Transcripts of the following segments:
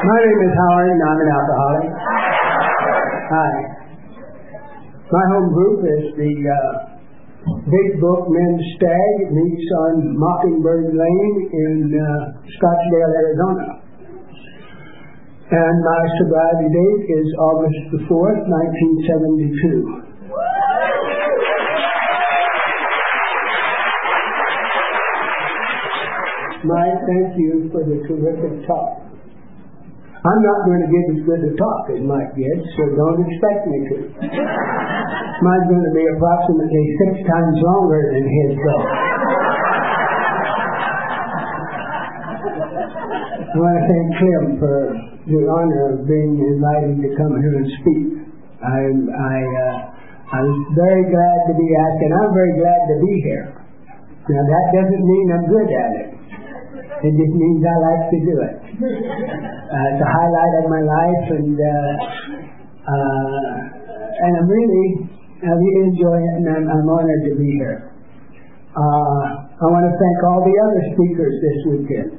My name is Howard, and I'm an alcoholic. Hi. My home group is the uh, Big Book Men's Stag. It meets on Mockingbird Lane in uh, Scottsdale, Arizona. And my sobriety date is August the 4th, 1972. Mike, thank you for the terrific talk. I'm not going to give as good a talk as Mike did, so don't expect me to. Mine's going to be approximately six times longer than his. I want to thank Clem for the honor of being invited to come here and speak. I, I, uh, I was very glad to be asked, and I'm very glad to be here. Now that doesn't mean I'm good at it. It just means I like to do it. Uh, it's a highlight of my life, and uh, uh, and I'm really, I really enjoy it, and I'm, I'm honored to be here. Uh, I want to thank all the other speakers this weekend.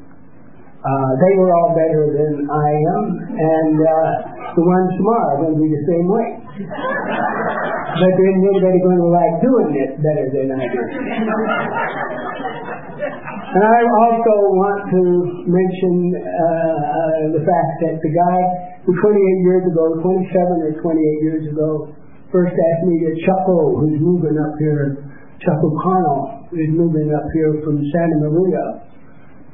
Uh, they were all better than I am, and uh, the ones tomorrow are going to be the same way. but there isn't anybody going to like doing it better than I do. And I also want to mention uh, the fact that the guy who 28 years ago, 27 or 28 years ago, first asked me to Chuckle, who's moving up here, Chuck O'Connell, is moving up here from Santa Maria.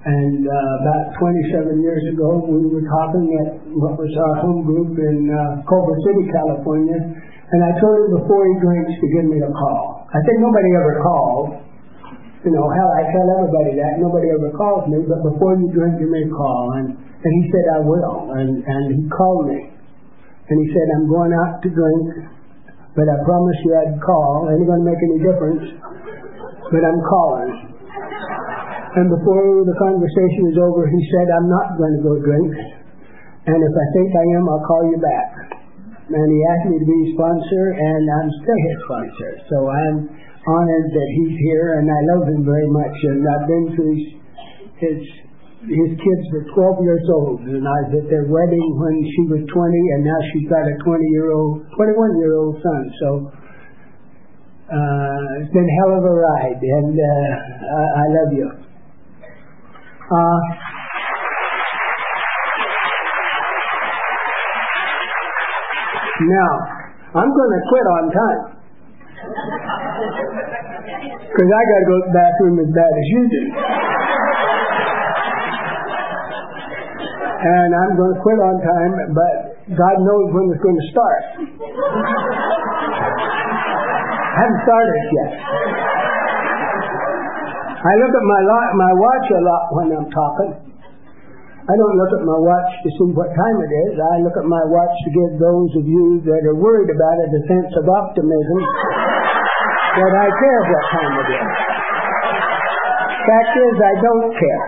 And uh, about 27 years ago, we were talking at what was our home group in uh, Culver City, California. And I told him before he drinks to give me a call. I think nobody ever called. You know, hell, I tell everybody that. Nobody ever calls me, but before you drink, me a call. And, and he said, I will. And, and he called me. And he said, I'm going out to drink, but I promise you I'd call. Ain't going to make any difference, but I'm calling. And before the conversation was over, he said, I'm not going to go drink. And if I think I am, I'll call you back. And he asked me to be his sponsor, and I'm still his sponsor. So I'm honored that he's here, and I love him very much. And I've been to his his his kids were 12 years old, and I was at their wedding when she was 20, and now she's got a 20 year old, 21 year old son. So uh, it's been a hell of a ride, and uh, I, I love you. Uh, now, I'm going to quit on time. Because I got to go to the bathroom as bad as you do. And I'm going to quit on time, but God knows when it's going to start. I haven't started yet. I look at my, my watch a lot when I'm talking. I don't look at my watch to see what time it is. I look at my watch to give those of you that are worried about it a sense of optimism that I care what time it is. Fact is, I don't care.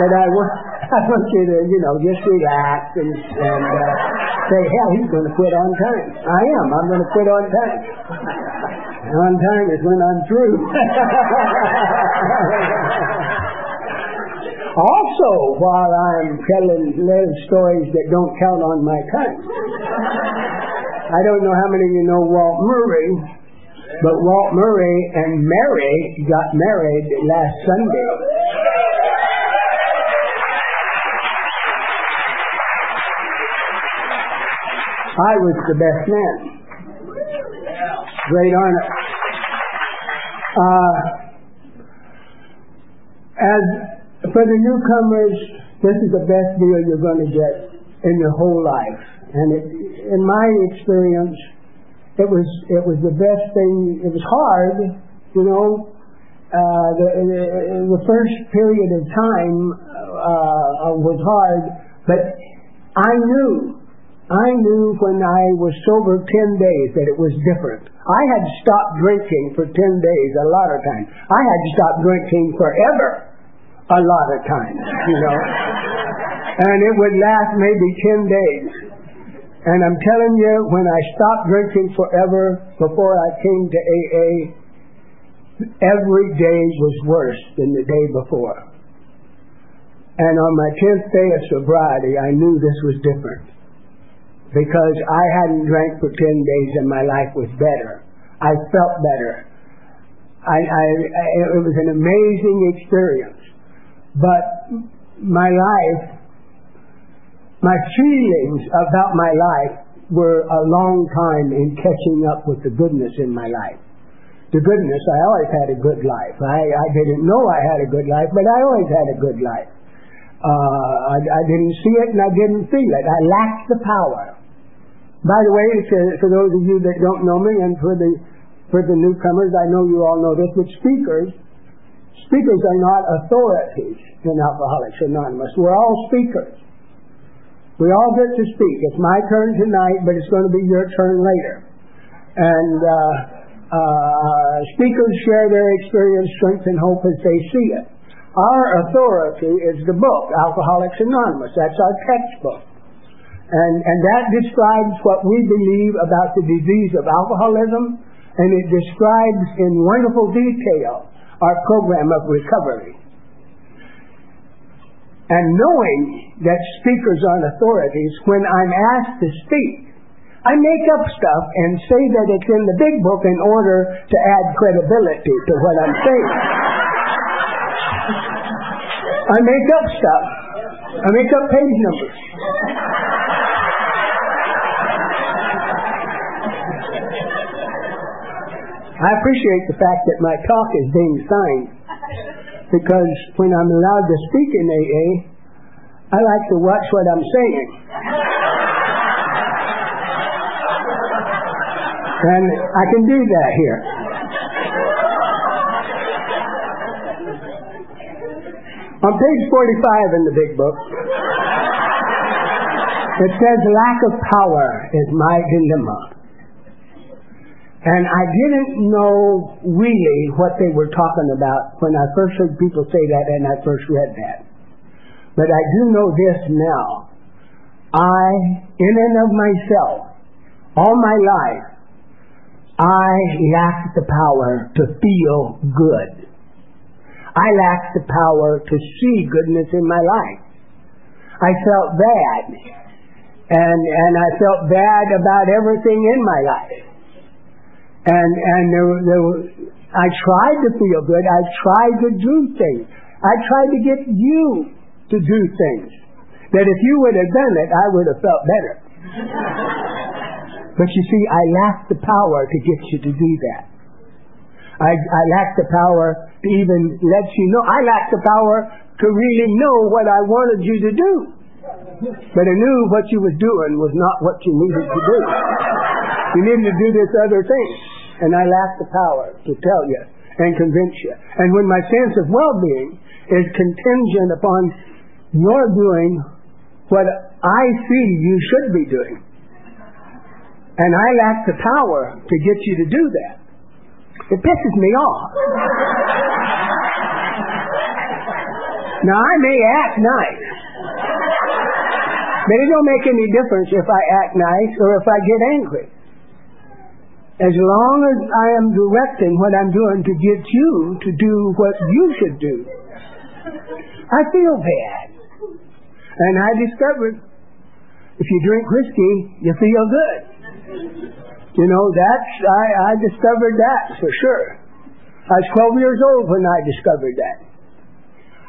But I want, I want you to, you know, just relax and, and uh, say, hell, he's going to quit on time. I am. I'm going to quit on time. On time is when I'm through. also, while I'm telling little stories that don't count on my time, I don't know how many of you know Walt Murray, but Walt Murray and Mary got married last Sunday. I was the best man. Great honor. Uh, as for the newcomers, this is the best deal you're going to get in your whole life. And it, in my experience, it was it was the best thing. It was hard, you know. Uh, the, the, the first period of time uh, was hard, but I knew I knew when I was sober 10 days that it was different. I had stopped drinking for 10 days a lot of times. I had stopped drinking forever a lot of times, you know. and it would last maybe 10 days. And I'm telling you, when I stopped drinking forever before I came to AA, every day was worse than the day before. And on my 10th day of sobriety, I knew this was different. Because I hadn't drank for 10 days and my life was better. I felt better. I, I, I, it was an amazing experience. But my life, my feelings about my life were a long time in catching up with the goodness in my life. The goodness, I always had a good life. I, I didn't know I had a good life, but I always had a good life. Uh, I, I didn't see it and I didn't feel it. I lacked the power. By the way, for, for those of you that don't know me and for the for the newcomers, I know you all know this, but speakers, speakers are not authorities in Alcoholics Anonymous. We're all speakers. We all get to speak. It's my turn tonight, but it's going to be your turn later. And uh, uh, speakers share their experience, strength, and hope as they see it. Our authority is the book, Alcoholics Anonymous. That's our textbook. And, and that describes what we believe about the disease of alcoholism, and it describes in wonderful detail our program of recovery. And knowing that speakers aren't authorities, when I'm asked to speak, I make up stuff and say that it's in the big book in order to add credibility to what I'm saying. I make up stuff. I make up page numbers. I appreciate the fact that my talk is being signed because when I'm allowed to speak in AA, I like to watch what I'm saying. And I can do that here. On page 45 in the big book, it says, lack of power is my dilemma. And I didn't know really what they were talking about when I first heard people say that and I first read that. But I do know this now. I, in and of myself, all my life, I lacked the power to feel good. I lacked the power to see goodness in my life. I felt bad. And, and I felt bad about everything in my life. And, and there, there, were, I tried to feel good. I tried to do things. I tried to get you to do things. That if you would have done it, I would have felt better. but you see, I lacked the power to get you to do that. I, I lacked the power to even let you know. I lacked the power to really know what I wanted you to do. But I knew what you was doing was not what you needed to do. You needed to do this other thing and I lack the power to tell you and convince you. And when my sense of well-being is contingent upon your doing what I see you should be doing, and I lack the power to get you to do that, it pisses me off. now I may act nice, but it don't make any difference if I act nice or if I get angry as long as I am directing what I'm doing to get you to do what you should do, I feel bad. And I discovered if you drink whiskey, you feel good. You know, that's, I, I discovered that for sure. I was 12 years old when I discovered that.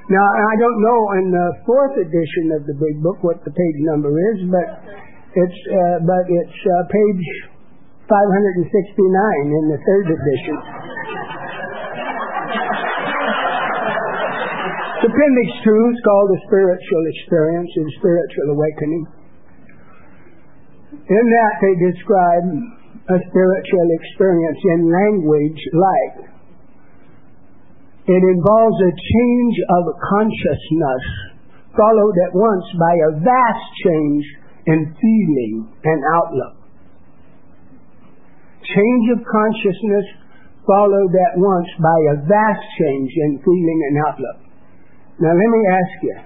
Now, I don't know in the fourth edition of the big book what the page number is, but it's, uh, but it's uh, page 569 in the third edition. Appendix 2 is called the spiritual experience and spiritual awakening. In that they describe a spiritual experience in language like it involves a change of consciousness followed at once by a vast change in feeling and outlook change of consciousness followed at once by a vast change in feeling and outlook. Now let me ask you,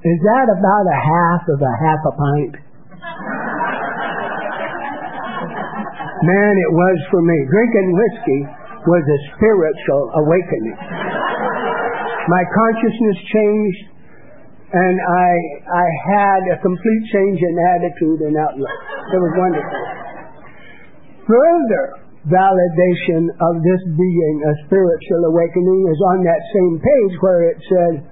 is that about a half of a half a pint? Man, it was for me. Drinking whiskey was a spiritual awakening. My consciousness changed, and I I had a complete change in attitude and outlook. It was wonderful. Further validation of this being a spiritual awakening is on that same page where it says,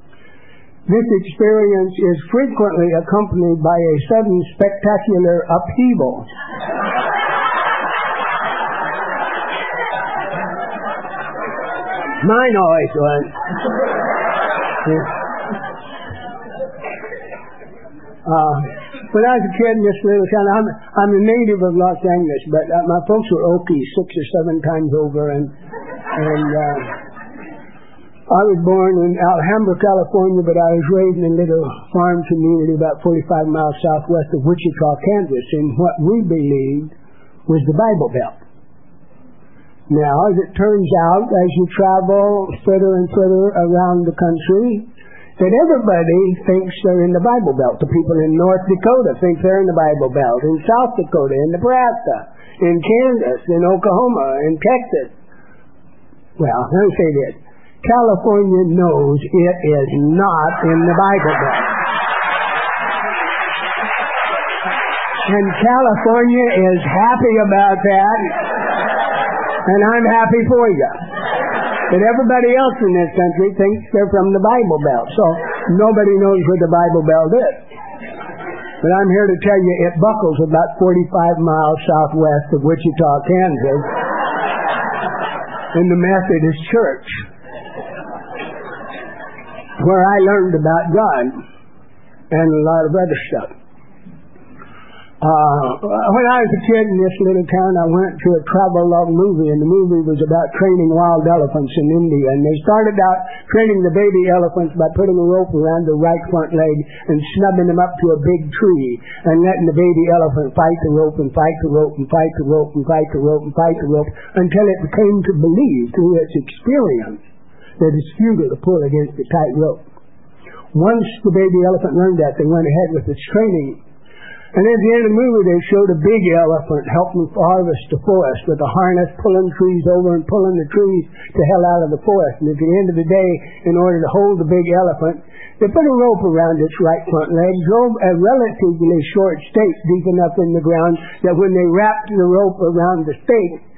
this experience is frequently accompanied by a sudden spectacular upheaval. Mine always was. Uh, when I was a kid in this little town, I'm, I'm a native of Los Angeles, but uh, my folks were Okies six or seven times over, and and uh, I was born in Alhambra, California, but I was raised in a little farm community about 45 miles southwest of Wichita, Kansas, in what we believed was the Bible Belt. Now, as it turns out, as you travel further and further around the country, that everybody thinks they're in the Bible Belt. The people in North Dakota think they're in the Bible Belt, in South Dakota, in Nebraska, in Kansas, in Oklahoma, in Texas. Well, let me say this. California knows it is not in the Bible Belt. And California is happy about that and I'm happy for you. But everybody else in this country thinks they're from the Bible Belt, so nobody knows where the Bible Belt is. But I'm here to tell you it buckles about 45 miles southwest of Wichita, Kansas, in the Methodist Church, where I learned about God and a lot of other stuff. Uh, when I was a kid in this little town, I went to a travel log movie, and the movie was about training wild elephants in India. And they started out training the baby elephants by putting a rope around the right front leg and snubbing them up to a big tree, and letting the baby elephant fight the rope and fight the rope and fight the rope and fight the rope and fight the rope until it came to believe through its experience that it's futile to pull against the tight rope. Once the baby elephant learned that, they went ahead with its training and at the end of the movie, they showed a big elephant helping harvest the forest with a harness, pulling trees over and pulling the trees to hell out of the forest. And at the end of the day, in order to hold the big elephant, they put a rope around its right front leg, drove a relatively short stake deep enough in the ground that when they wrapped the rope around the stake,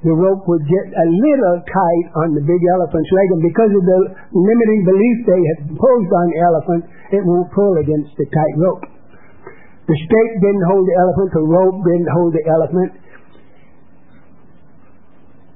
the rope would get a little tight on the big elephant's leg, and because of the limiting belief they had imposed on the elephant, it won't pull against the tight rope. The stake didn't hold the elephant, the rope didn't hold the elephant.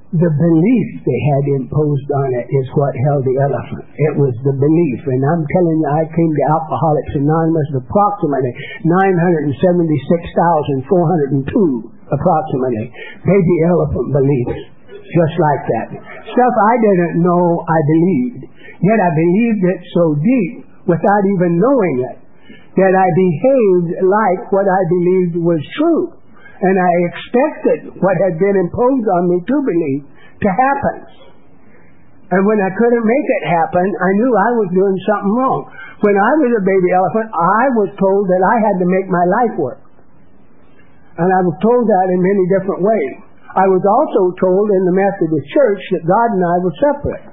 The belief they had imposed on it is what held the elephant. It was the belief. And I'm telling you, I came to Alcoholics Anonymous approximately 976,402 approximately baby elephant beliefs. Just like that. Stuff I didn't know I believed. Yet I believed it so deep without even knowing it that I behaved like what I believed was true. And I expected what had been imposed on me to believe to happen. And when I couldn't make it happen, I knew I was doing something wrong. When I was a baby elephant, I was told that I had to make my life work. And I was told that in many different ways. I was also told in the Methodist Church that God and I were separate.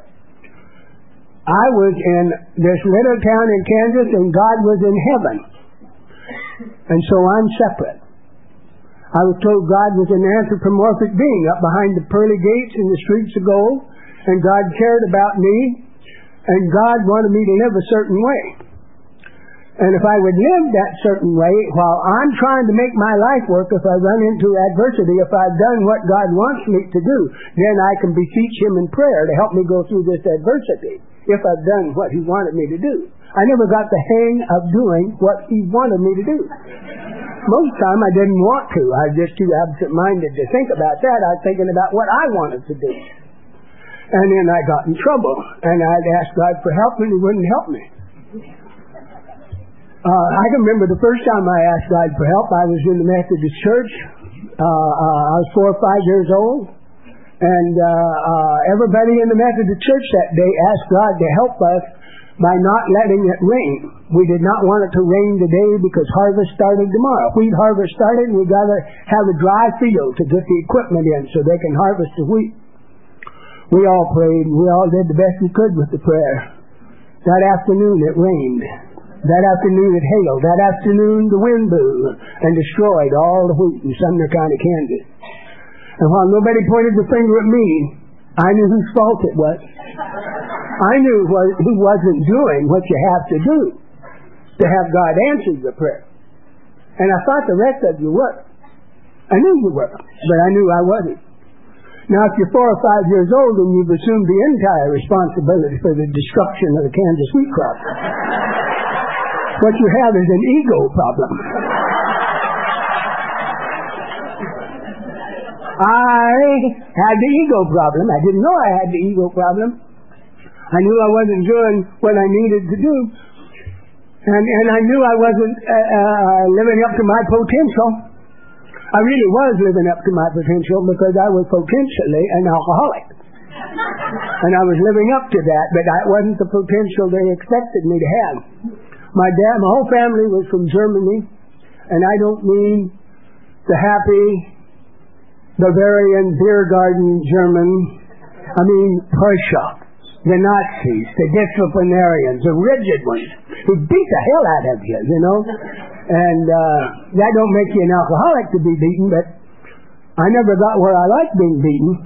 I was in this little town in Kansas and God was in heaven. And so I'm separate. I was told God was an anthropomorphic being up behind the pearly gates in the streets of gold, and God cared about me, and God wanted me to live a certain way. And if I would live that certain way while I'm trying to make my life work, if I run into adversity, if I've done what God wants me to do, then I can beseech Him in prayer to help me go through this adversity if I've done what he wanted me to do. I never got the hang of doing what he wanted me to do. Most time I didn't want to. I was just too absent-minded to think about that. I was thinking about what I wanted to do. And then I got in trouble, and I'd ask God for help, and he wouldn't help me. Uh, I can remember the first time I asked God for help, I was in the Methodist church. Uh, uh, I was four or five years old. And uh, uh, everybody in the Methodist church that day asked God to help us by not letting it rain. We did not want it to rain today because harvest started tomorrow. Wheat harvest started, and we got to have a dry field to get the equipment in so they can harvest the wheat. We all prayed. We all did the best we could with the prayer. That afternoon it rained. That afternoon it hailed. That afternoon the wind blew and destroyed all the wheat in Sumner County, Kansas. And while nobody pointed the finger at me, I knew whose fault it was. I knew what, who wasn't doing what you have to do to have God answer the prayer. And I thought the rest of you were. I knew you were, but I knew I wasn't. Now, if you're four or five years old and you've assumed the entire responsibility for the destruction of the Kansas wheat crop, what you have is an ego problem. I had the ego problem. I didn't know I had the ego problem. I knew I wasn't doing what I needed to do. And, and I knew I wasn't uh, uh, living up to my potential. I really was living up to my potential because I was potentially an alcoholic. and I was living up to that, but that wasn't the potential they expected me to have. My dad, my whole family was from Germany, and I don't mean the happy Bavarian beer garden German. I mean Prussia, the Nazis, the disciplinarians, the rigid ones, who beat the hell out of you, you know. And uh, that don't make you an alcoholic to be beaten, but I never got where I like being beaten.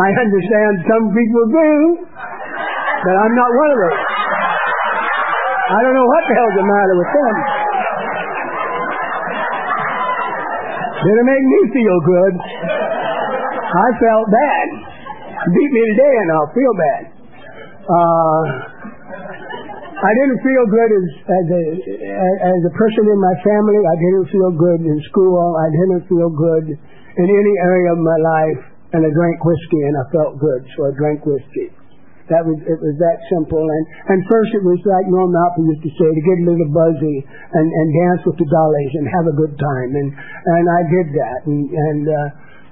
I understand some people do, but I'm not one of those. I don't know what the hell's the matter with them. Didn't make me feel good. I felt bad. Beat me today and I'll feel bad. Uh, I didn't feel good as as a as a person in my family. I didn't feel good in school. I didn't feel good in any area of my life. And I drank whiskey, and I felt good, so I drank whiskey. That was it was that simple. And and first it was like Norm Alpert used to say, to get a little buzzy and and dance with the dollies and have a good time. And and I did that. And and uh,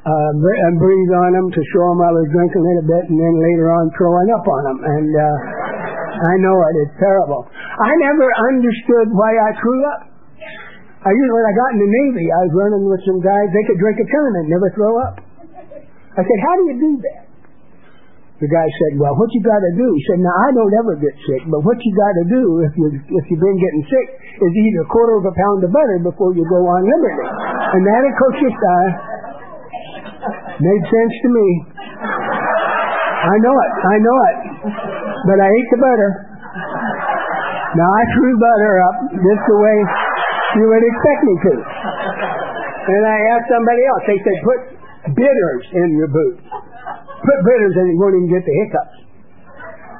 uh, breathe on them to show them I was drinking a little bit, and then later on throwing up on them. And uh, I know it. It's terrible. I never understood why I threw up. I usually, when I got in the Navy, I was running with some guys. They could drink a ton and never throw up. I said, "How do you do that?" The guy said, "Well, what you got to do?" He said, "Now I don't ever get sick, but what you got to do if you if you've been getting sick is eat a quarter of a pound of butter before you go on liberty." And that, of course, just uh, made sense to me. I know it. I know it but I ate the butter. Now I threw butter up just the way you would expect me to. And I asked somebody else. They said, put bitters in your boots. Put bitters and you won't even get the hiccups.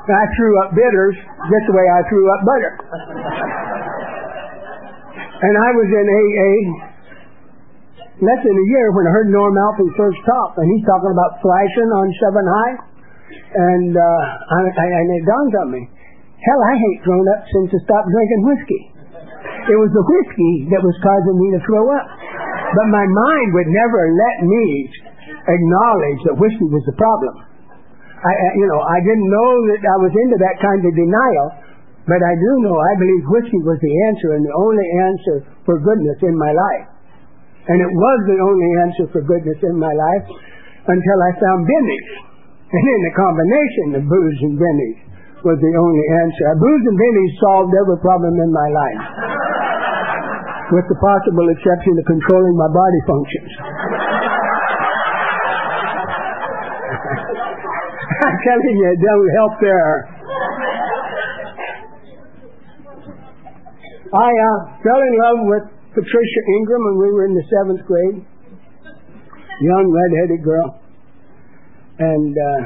I threw up bitters just the way I threw up butter. And I was in AA less than a year when I heard Norm Alpert first talk, and he's talking about flashing on Seven High. And uh, I, I, and it dawned on me, hell, I ain't thrown up since I stopped drinking whiskey. It was the whiskey that was causing me to throw up. But my mind would never let me acknowledge that whiskey was the problem. I, you know, I didn't know that I was into that kind of denial, but I do know I believe whiskey was the answer and the only answer for goodness in my life. And it was the only answer for goodness in my life until I found Bennies. And then the combination of booze and Bennies was the only answer. Booze and Bennies solved every problem in my life. with the possible exception of controlling my body functions. I'm telling it don't help there. I uh, fell in love with Patricia Ingram when we were in the seventh grade. Young red-headed girl. And uh,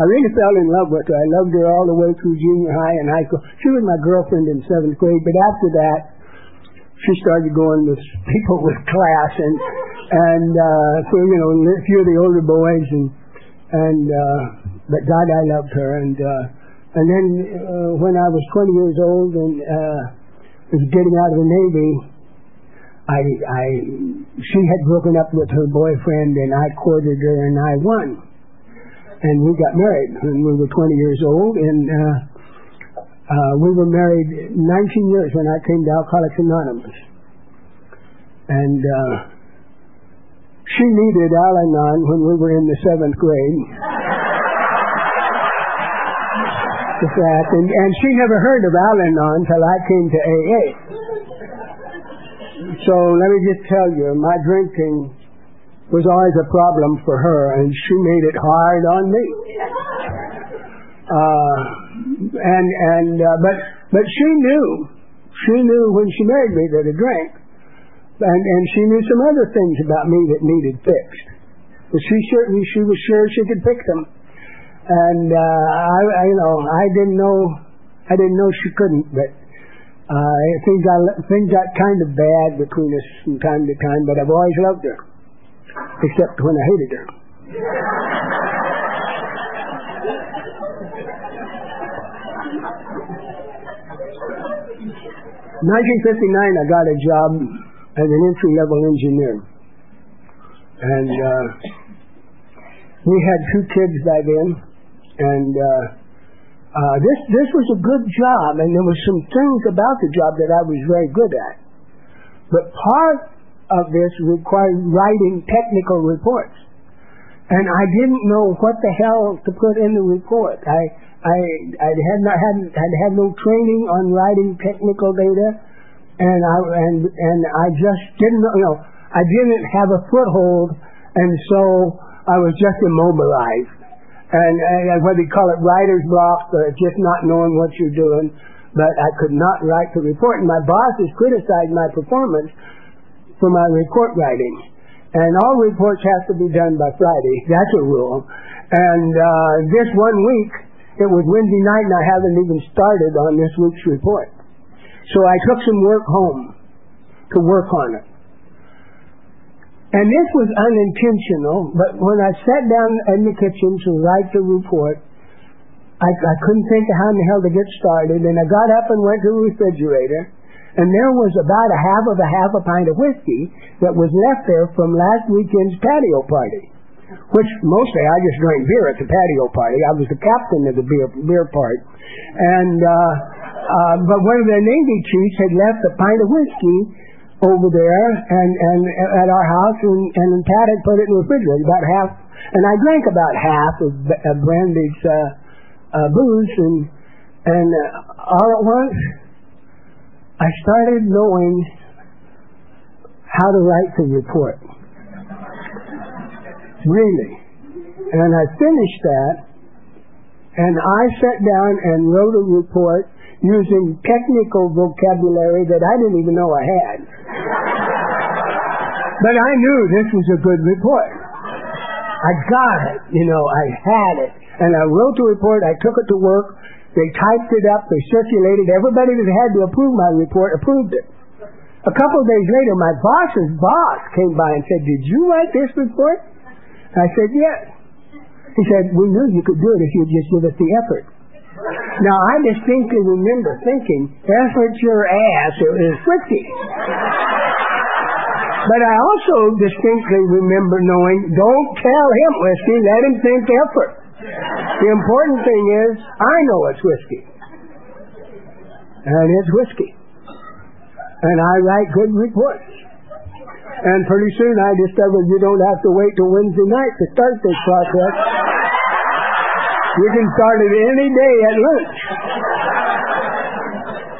I really fell in love with her. I loved her all the way through junior high and high school. She was my girlfriend in seventh grade, but after that, she started going with people with class and and uh, so you know a few of the older boys and and uh, but God, I loved her and uh, and then uh, when I was 20 years old and uh, was getting out of the Navy, I, I, she had broken up with her boyfriend and I courted her and I won. And we got married when we were 20 years old and, uh, uh, we were married 19 years when I came to Alcoholics Anonymous. And, uh, she needed Al-Anon when we were in the seventh grade. the fact, and, and she never heard of Al-Anon until I came to AA. So let me just tell you, my drinking was always a problem for her, and she made it hard on me. Uh, and and uh, but but she knew, she knew when she married me that I drank, and and she knew some other things about me that needed fixed. But she certainly she was sure she could fix them, and uh, I, I you know I didn't know I didn't know she couldn't, but uh, things got things got kind of bad between us from time to time. But I've always loved her except when I hated her. 1959, I got a job as an entry level engineer. And uh, we had two kids by then. And uh, uh, this, this was a good job, and there were some things about the job that I was very good at. But part of this required writing technical reports. And I didn't know what the hell to put in the report. I, I, I had not had, had had no training on writing technical data, and I, and, and I just didn't you know, I didn't have a foothold, and so I was just immobilized. And, and what they call it writer's block, or just not knowing what you're doing, but I could not write the report. And my bosses criticized my performance for my report writing. And all reports have to be done by Friday. That's a rule. And uh, this one week, it was Wednesday night, and I haven't even started on this week's report. So I took some work home to work on it. And this was unintentional, but when I sat down in the kitchen to write the report, I, I couldn't think of how in the hell to get started, and I got up and went to the refrigerator, and there was about a half of a half a pint of whiskey that was left there from last weekend's patio party. Which mostly I just drank beer at the patio party. I was the captain of the beer beer part, and uh, uh, but one of the Navy chiefs had left a pint of whiskey over there and and at our house, and and Pat had put it in the refrigerator about half, and I drank about half of, of Brandy's uh, uh, booze, and and uh, all at once I started knowing how to write the report. Really. And I finished that, and I sat down and wrote a report using technical vocabulary that I didn't even know I had. But I knew this was a good report. I got it, you know, I had it. And I wrote the report, I took it to work, they typed it up, they circulated. Everybody that had to approve my report approved it. A couple of days later, my boss's boss came by and said, Did you write this report? I said, Yes. He said, We knew you could do it if you'd just give us the effort. Now, I distinctly remember thinking, effort your ass, it was tricky. But I also distinctly remember knowing, don't tell him whiskey, let him think effort. The important thing is, I know it's whiskey. And it's whiskey. And I write good reports. And pretty soon I discovered you don't have to wait till Wednesday night to start this process. You can start it any day at lunch.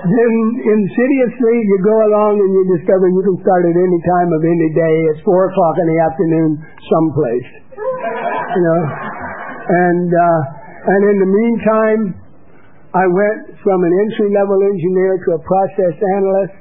Then insidiously you go along and you discover you can start at any time of any day. It's four o'clock in the afternoon someplace. You know? And, uh, and in the meantime, I went from an entry level engineer to a process analyst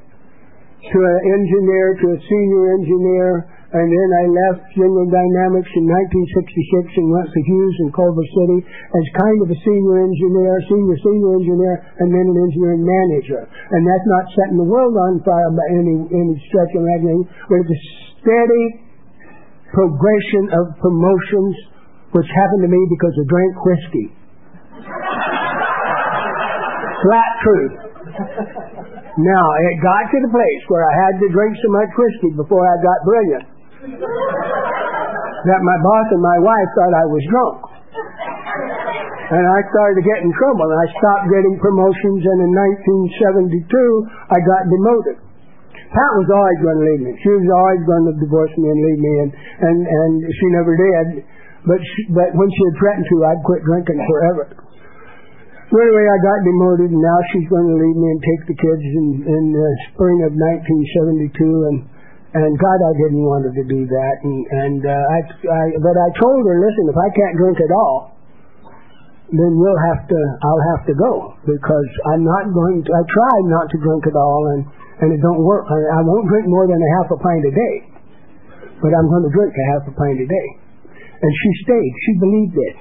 to an engineer to a senior engineer, and then I left General Dynamics in 1966 and went to Hughes in Culver City as kind of a senior engineer, senior senior engineer, and then an engineering manager. And that's not setting the world on fire by any any stretch of imagination, but it's a steady progression of promotions which happened to me because I drank whiskey. Flat truth. Now, it got to the place where I had to drink so much whiskey before I got brilliant that my boss and my wife thought I was drunk. And I started to get in trouble, and I stopped getting promotions, and in 1972, I got demoted. Pat was always going to leave me. She was always going to divorce me and leave me, and and and she never did. But she, but when she had threatened to, I'd quit drinking forever. So anyway, I got demoted, and now she's going to leave me and take the kids in in the spring of 1972, and and God, I didn't want her to do that, and and uh, I, I but I told her, listen, if I can't drink at all, then you'll have to, I'll have to go because I'm not going to. I tried not to drink at all, and and it don't work. I, I won't drink more than a half a pint a day, but I'm going to drink a half a pint a day. And she stayed. She believed it.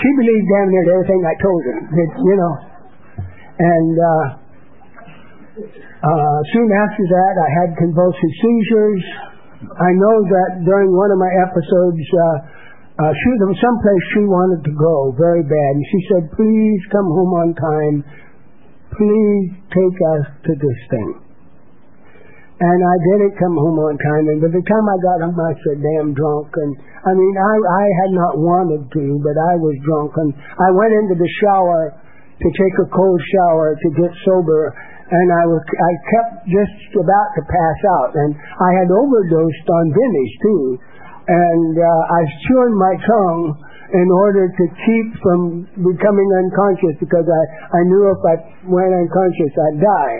she believed damn near everything I told her. That, you know, and. uh uh, soon after that, I had convulsive seizures. I know that during one of my episodes, uh, uh, she, there was someplace she wanted to go very bad, and she said, "Please come home on time. Please take us to this thing." And I didn't come home on time, and by the time I got home, I was so damn drunk. And I mean, I I had not wanted to, but I was drunk, and I went into the shower to take a cold shower to get sober, and I was I kept just about to pass out, and I had overdosed on Bennies too and uh, I chewed my tongue in order to keep from becoming unconscious because I, I knew if I went unconscious I'd die.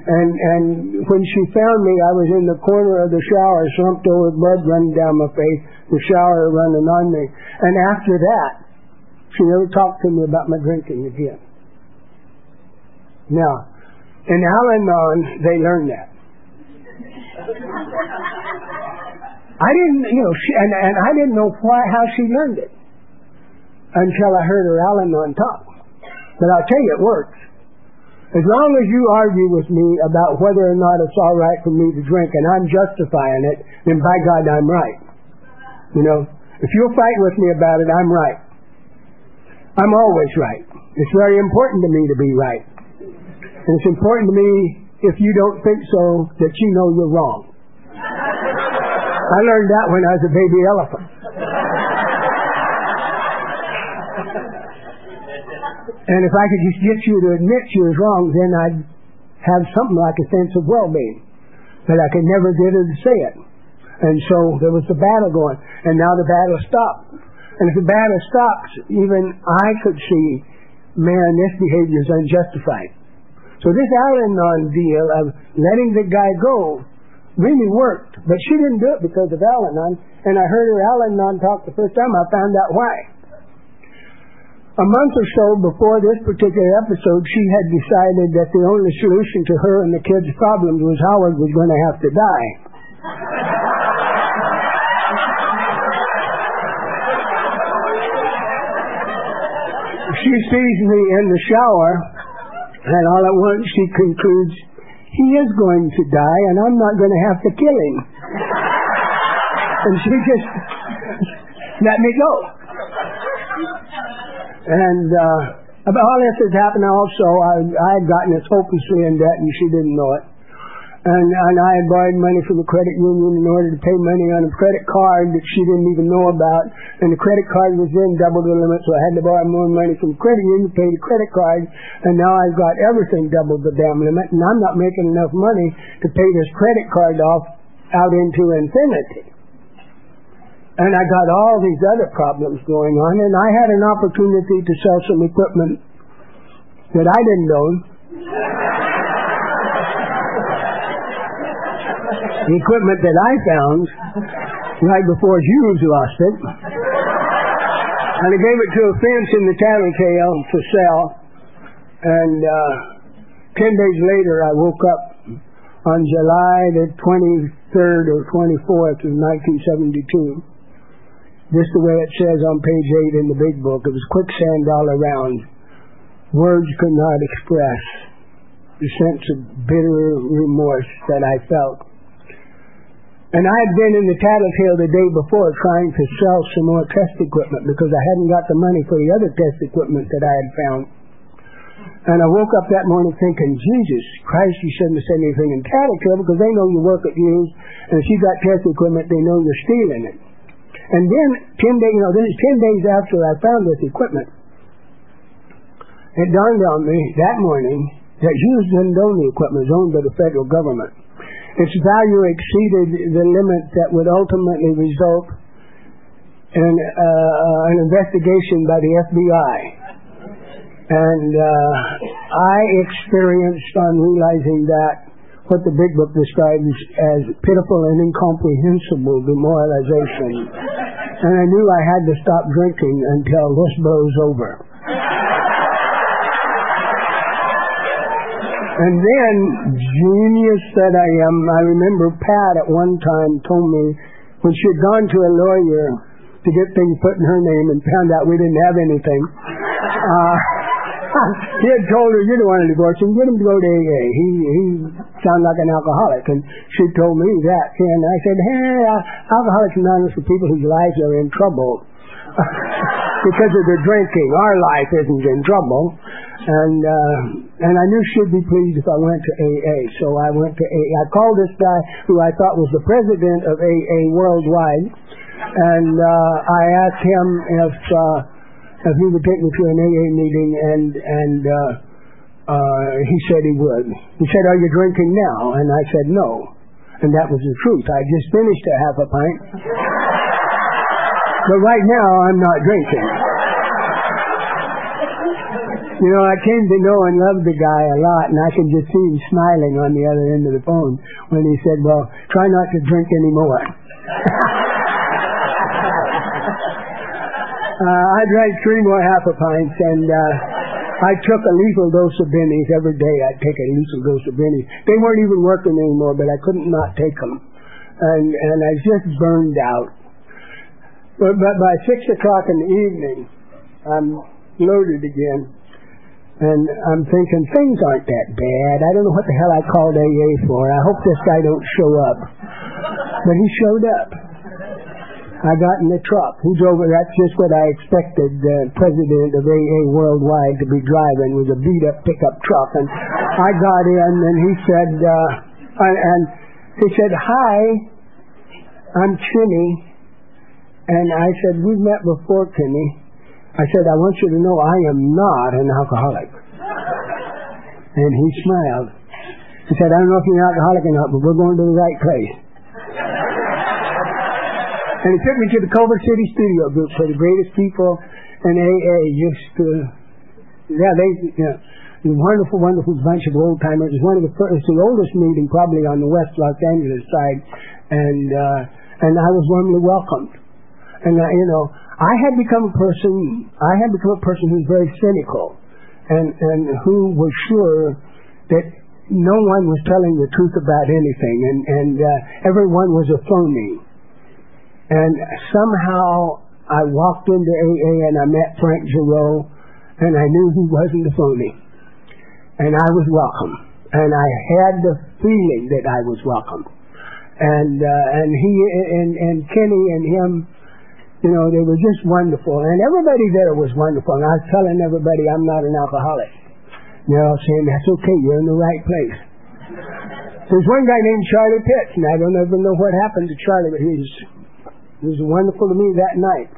And and when she found me, I was in the corner of the shower, slumped over, blood running down my face, the shower running on me. And after that, she never talked to me about my drinking again. Now, in Al-Anon, they learned that. I didn't, you know, she, and, and I didn't know why, how she learned it until I heard her Al-Anon talk. But I'll tell you, it works. As long as you argue with me about whether or not it's all right for me to drink and I'm justifying it, then by God, I'm right. You know, if you'll fight with me about it, I'm right. I'm always right. It's very important to me to be right. And it's important to me, if you don't think so, that you know you're wrong. I learned that when I was a baby elephant. and if I could just get you to admit you was wrong, then I'd have something like a sense of well-being. But I could never get her to say it. And so there was the battle going. And now the battle stopped. And if the battle stops, even I could see, man, this behavior is unjustified. So this Al-Anon deal of letting the guy go really worked. But she didn't do it because of Al-Anon, and I heard her Al-Anon talk the first time. I found out why. A month or so before this particular episode, she had decided that the only solution to her and the kids' problems was Howard was going to have to die. she sees me in the shower, and all at once she concludes, he is going to die and I'm not going to have to kill him. and she just let me go. And uh, about all this has happened also. I, I had gotten us hopelessly in debt and she didn't know it. And, and I had borrowed money from the credit union in order to pay money on a credit card that she didn't even know about. And the credit card was then double the limit, so I had to borrow more money from the credit union to pay the credit card. And now I've got everything double the damn limit, and I'm not making enough money to pay this credit card off out into infinity. And I got all these other problems going on, and I had an opportunity to sell some equipment that I didn't own the equipment that I found right before Hughes lost it. And I gave it to a fence in the tattletale to sell. And uh, ten days later, I woke up on July the 23rd or 24th of 1972. Just the way it says on page 8 in the big book. It was quicksand all around. Words could not express the sense of bitter remorse that I felt. And I had been in the tattletale the day before trying to sell some more test equipment because I hadn't got the money for the other test equipment that I had found. And I woke up that morning thinking, Jesus Christ, you shouldn't have said anything in tattletale because they know you work at Hughes, and if you got test equipment, they know you're stealing it. And then ten days, you know, this is ten days after I found this equipment. It dawned on me that morning that Hughes didn't own the equipment is owned by the federal government. Its value exceeded the limit that would ultimately result in uh, an investigation by the FBI. And uh, I experienced on realizing that what the big book describes as pitiful and incomprehensible demoralization. And I knew I had to stop drinking until this blows over. And then, genius that I am, I remember Pat at one time told me when she had gone to a lawyer to get things put in her name and found out we didn't have anything. Uh, he had told her, you don't want a divorce, and get him to go to AA. He, he sounded like an alcoholic, and she told me that. And I said, hey, Alcoholics Anonymous for people whose lives are in trouble because of their drinking. Our life isn't in trouble. And uh, and I knew she'd be pleased if I went to AA. So I went to AA. I called this guy who I thought was the president of AA worldwide, and uh, I asked him if uh, if he would take me to an AA meeting, and and uh, uh, he said he would. He said, "Are you drinking now?" And I said, "No." And that was the truth. I just finished a half a pint. But right now, I'm not drinking. You know, I came to know and love the guy a lot, and I can just see him smiling on the other end of the phone when he said, well, try not to drink anymore. uh, I drank three more half a pints, and uh, I took a lethal dose of bennies every day. I'd take a lethal dose of bennies. They weren't even working anymore, but I couldn't not take them. And, and I just burned out. But, by six o'clock in the evening, I'm loaded again. And I'm thinking things aren't that bad. I don't know what the hell I called AA for. I hope this guy don't show up. But he showed up. I got in the truck. He drove it. That's just what I expected the president of AA Worldwide to be driving was a beat up pickup truck. And I got in and he said, uh, and he said, hi, I'm Timmy. And I said, we've met before, Timmy. I said, I want you to know I am not an alcoholic. And he smiled. He said, I don't know if you're an alcoholic or not, but we're going to the right place. and he took me to the Culver City Studio Group for the greatest people in AA. Just, uh, yeah, they, you know, a wonderful, wonderful bunch of old timers. It was one of the first, it's the oldest meeting probably on the West Los Angeles side, and uh, and I was warmly welcomed. And uh, you know, I had become a person, I had become a person who's very cynical and, and who was sure that no one was telling the truth about anything and, and uh, everyone was a phony. And somehow I walked into AA and I met Frank Giroux and I knew he wasn't a phony. And I was welcome. And I had the feeling that I was welcome. And, uh, and he, and, and Kenny and him, you know, they were just wonderful. And everybody there was wonderful. And I was telling everybody I'm not an alcoholic. They're all saying, that's okay, you're in the right place. There's one guy named Charlie Pitts, and I don't ever know what happened to Charlie, but he was, he was wonderful to me that night.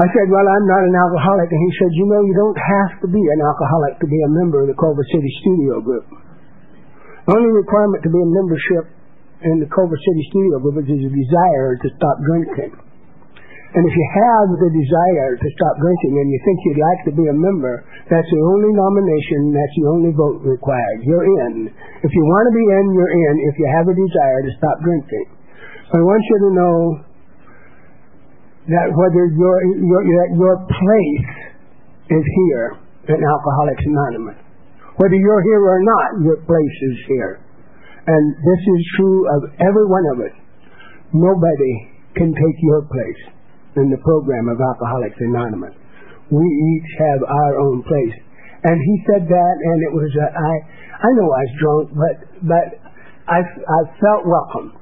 I said, well, I'm not an alcoholic. And he said, you know, you don't have to be an alcoholic to be a member of the Culver City Studio Group. The only requirement to be a membership in the Culver City Studio Group is a desire to stop drinking. And if you have the desire to stop drinking and you think you'd like to be a member, that's the only nomination, that's the only vote required. You're in. If you want to be in, you're in if you have a desire to stop drinking. I want you to know that whether your, your, that your place is here in Alcoholics Anonymous. Whether you're here or not, your place is here. And this is true of every one of us. Nobody can take your place in the program of Alcoholics Anonymous. We each have our own place. And he said that, and it was, uh, I, I know I was drunk, but, but I, I felt welcome.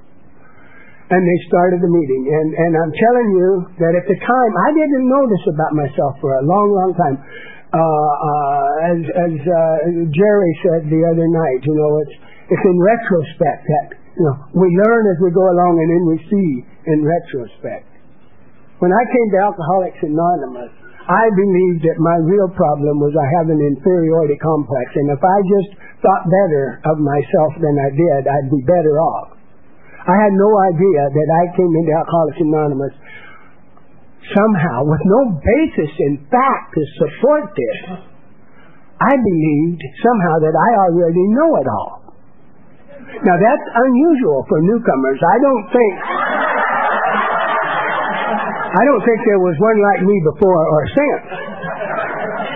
And they started the meeting. And, and I'm telling you that at the time, I didn't know this about myself for a long, long time. Uh, uh, as, as, uh, Jerry said the other night, you know, it's, it's in retrospect that, you know, we learn as we go along and then we see in retrospect. When I came to Alcoholics Anonymous, I believed that my real problem was I have an inferiority complex, and if I just thought better of myself than I did, I'd be better off. I had no idea that I came into Alcoholics Anonymous somehow with no basis in fact to support this. I believed somehow that I already know it all. Now that's unusual for newcomers. I don't think I don't think there was one like me before or since.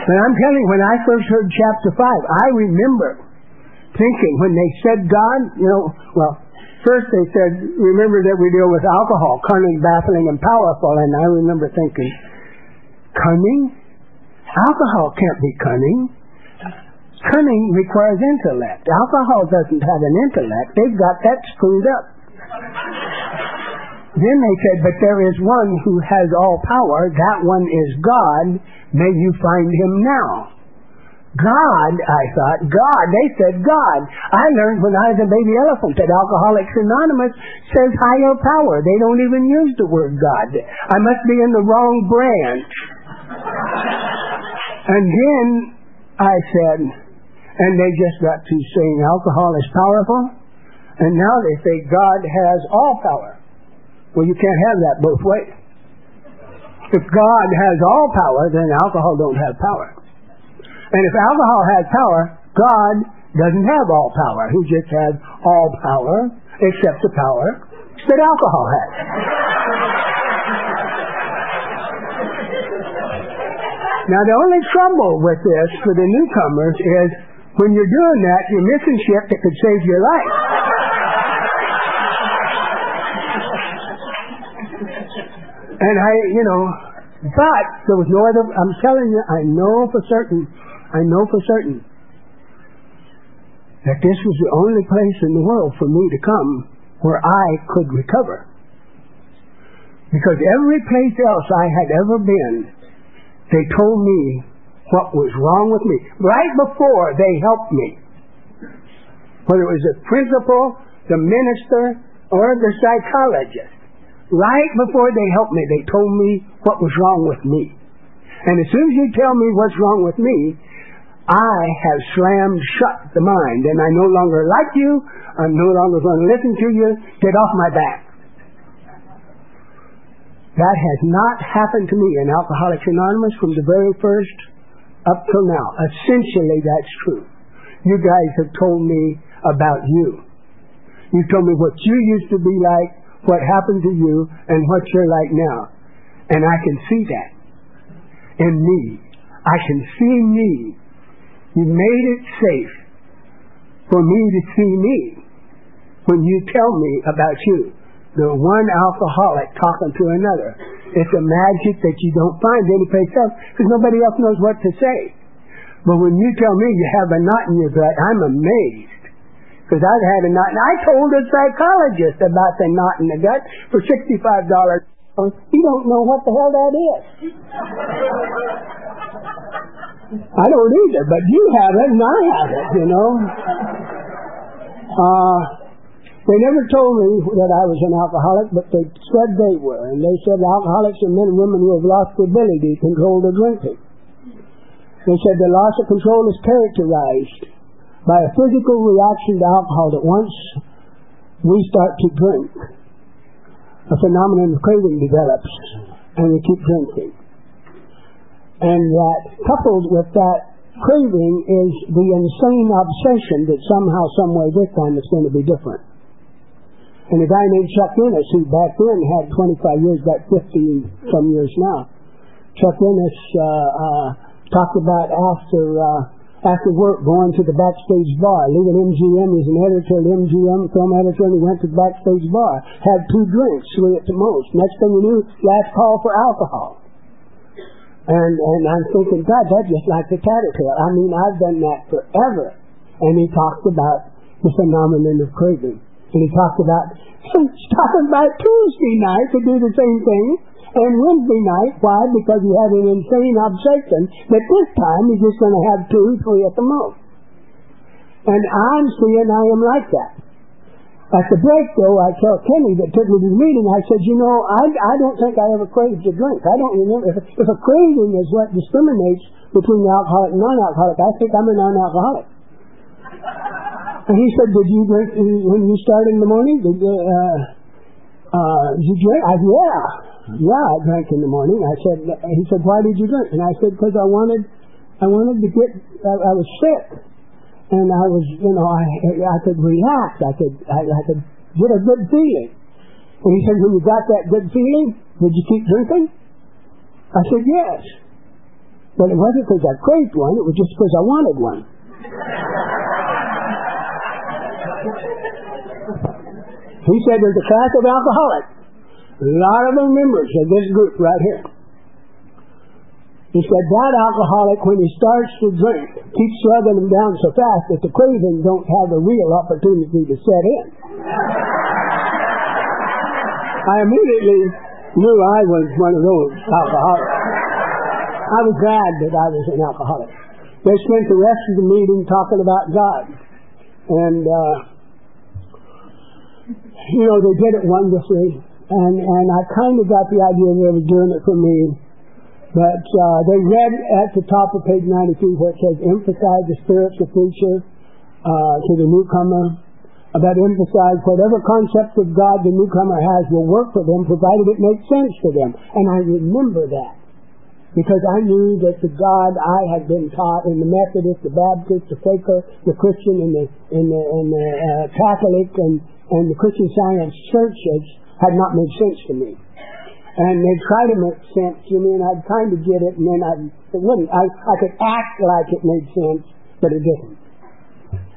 But I'm telling you, when I first heard chapter 5, I remember thinking when they said God, you know, well, first they said, remember that we deal with alcohol, cunning, baffling, and powerful. And I remember thinking, cunning? Alcohol can't be cunning. Cunning requires intellect. Alcohol doesn't have an intellect. They've got that screwed up. Then they said, but there is one who has all power. That one is God. May you find him now. God, I thought, God. They said God. I learned when I was a baby elephant that Alcoholics Anonymous says higher power. They don't even use the word God. I must be in the wrong branch. and then I said, and they just got to saying alcohol is powerful, and now they say God has all power. Well, you can't have that both ways. If God has all power, then alcohol don't have power. And if alcohol has power, God doesn't have all power. He just has all power except the power that alcohol has. now the only trouble with this for the newcomers is when you're doing that, you're missing shit that could save your life. And I, you know, but there was no other, I'm telling you, I know for certain, I know for certain that this was the only place in the world for me to come where I could recover. Because every place else I had ever been, they told me what was wrong with me. Right before they helped me. Whether it was the principal, the minister, or the psychologist. Right before they helped me, they told me what was wrong with me. And as soon as you tell me what's wrong with me, I have slammed shut the mind, and I no longer like you. I'm no longer going to listen to you. Get off my back. That has not happened to me in Alcoholics Anonymous from the very first up till now. Essentially, that's true. You guys have told me about you. You told me what you used to be like, what happened to you and what you're like now. And I can see that in me. I can see me. You made it safe for me to see me when you tell me about you. The one alcoholic talking to another. It's a magic that you don't find anyplace else because nobody else knows what to say. But when you tell me you have a knot in your gut, I'm amazed. Because I've had a knot. And I told a psychologist about the knot in the gut for $65. He don't know what the hell that is. I don't either, but you have it and I have it, you know. Uh, they never told me that I was an alcoholic, but they said they were. And they said alcoholics are men and women who have lost the ability to control their drinking. They said the loss of control is characterized by a physical reaction to alcohol that once we start to drink, a phenomenon of craving develops and we keep drinking. And that coupled with that craving is the insane obsession that somehow, some way this time it's going to be different. And a guy named Chuck Innes, who back then had 25 years, got 50 some years now. Chuck Innes uh, uh, talked about after uh, after work going to the backstage bar. Leaving MGM, he's an editor at MGM, film editor, and he went to the backstage bar. Had two drinks, three at the most. Next thing you knew, last call for alcohol. And and I'm thinking, God, that's just like the caterpillar. I mean, I've done that forever. And he talked about the phenomenon of craving. And he talked about stopping by Tuesday night to do the same thing and Wednesday night. Why? Because he had an insane obsession that this time he's just going to have two, three at the most. And I'm seeing I am like that. At the break, though, I tell Kenny that took me to the meeting, I said, you know, I, I don't think I ever craved to drink. I don't remember. If, if a craving is what discriminates between alcoholic and non-alcoholic, I think I'm a non-alcoholic. And he said, did you drink when you started in the morning? Did you, uh, uh, did you drink? I said, yeah. Yeah, I drank in the morning. I said, he said, why did you drink? And I said, because I wanted, I wanted to get, I, I was sick and I was, you know, I I could relax. I could I, I could get a good feeling. And he said, when you got that good feeling, did you keep drinking? I said, yes. But it wasn't because I craved one. It was just because I wanted one. He said, there's a class of alcoholics. A lot of them members of this group right here. He said that alcoholic, when he starts to drink, keeps slugging him down so fast that the craving don't have a real opportunity to set in. I immediately knew I was one of those alcoholics. I was glad that I was an alcoholic. They spent the rest of the meeting talking about God. And, uh, you know, they did it wonderfully. And, and I kind of got the idea they were doing it for me but uh, they read at the top of page 92 where it says, emphasize the spiritual preacher uh, to the newcomer. About emphasize whatever concept of God the newcomer has will work for them, provided it makes sense to them. And I remember that because I knew that the God I had been taught in the Methodist, the Baptist, the Quaker, the Christian, and the, and the, and the uh, Catholic, and, and the Christian Science churches had not made sense to me and they'd try to make sense to me, and I'd kind of get it, and then I'd, it wouldn't. I, I could act like it made sense, but it didn't.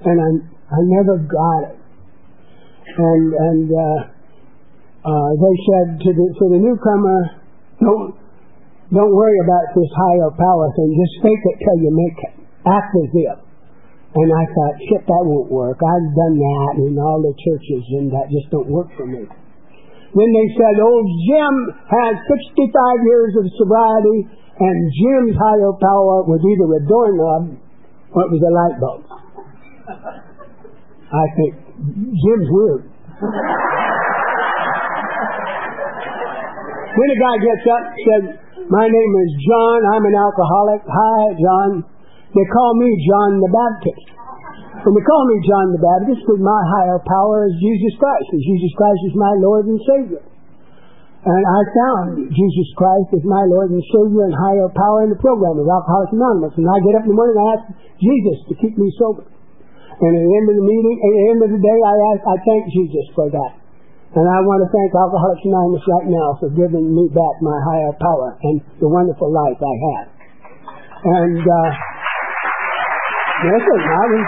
And I, I never got it. And, and, uh, uh, they said to the, to the newcomer, don't, don't worry about this higher power thing, just fake it till you make it. Act as if. And I thought, shit, that won't work. I've done that in all the churches, and that just don't work for me. Then they said, old Jim has 65 years of sobriety, and Jim's higher power was either a doorknob or it was a light bulb. I think Jim's weird. then a guy gets up and says, my name is John, I'm an alcoholic. Hi, John. They call me John the Baptist. And they call me John the Baptist because my higher power is Jesus Christ, and Jesus Christ is my Lord and Savior. And I found Jesus Christ as my Lord and Savior and higher power in the program of Alcoholics Anonymous. And I get up in the morning and I ask Jesus to keep me sober. And at the end of the meeting, at the end of the day, I ask, I thank Jesus for that. And I want to thank Alcoholics Anonymous right now for giving me back my higher power and the wonderful life I have. And, uh, listen, I was,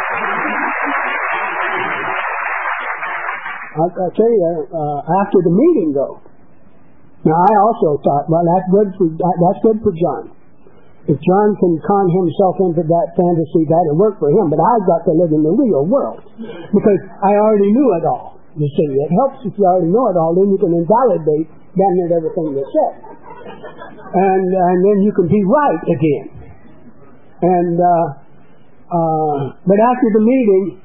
I'll, I'll tell you, uh, after the meeting though, now I also thought, well, that's good for that's good for John. If John can con himself into that fantasy, that'll work for him. But I've got to live in the real world because I already knew it all. You see, it helps if you already know it all. Then you can invalidate damn everything you said, and and then you can be right again. And uh, uh, but after the meeting,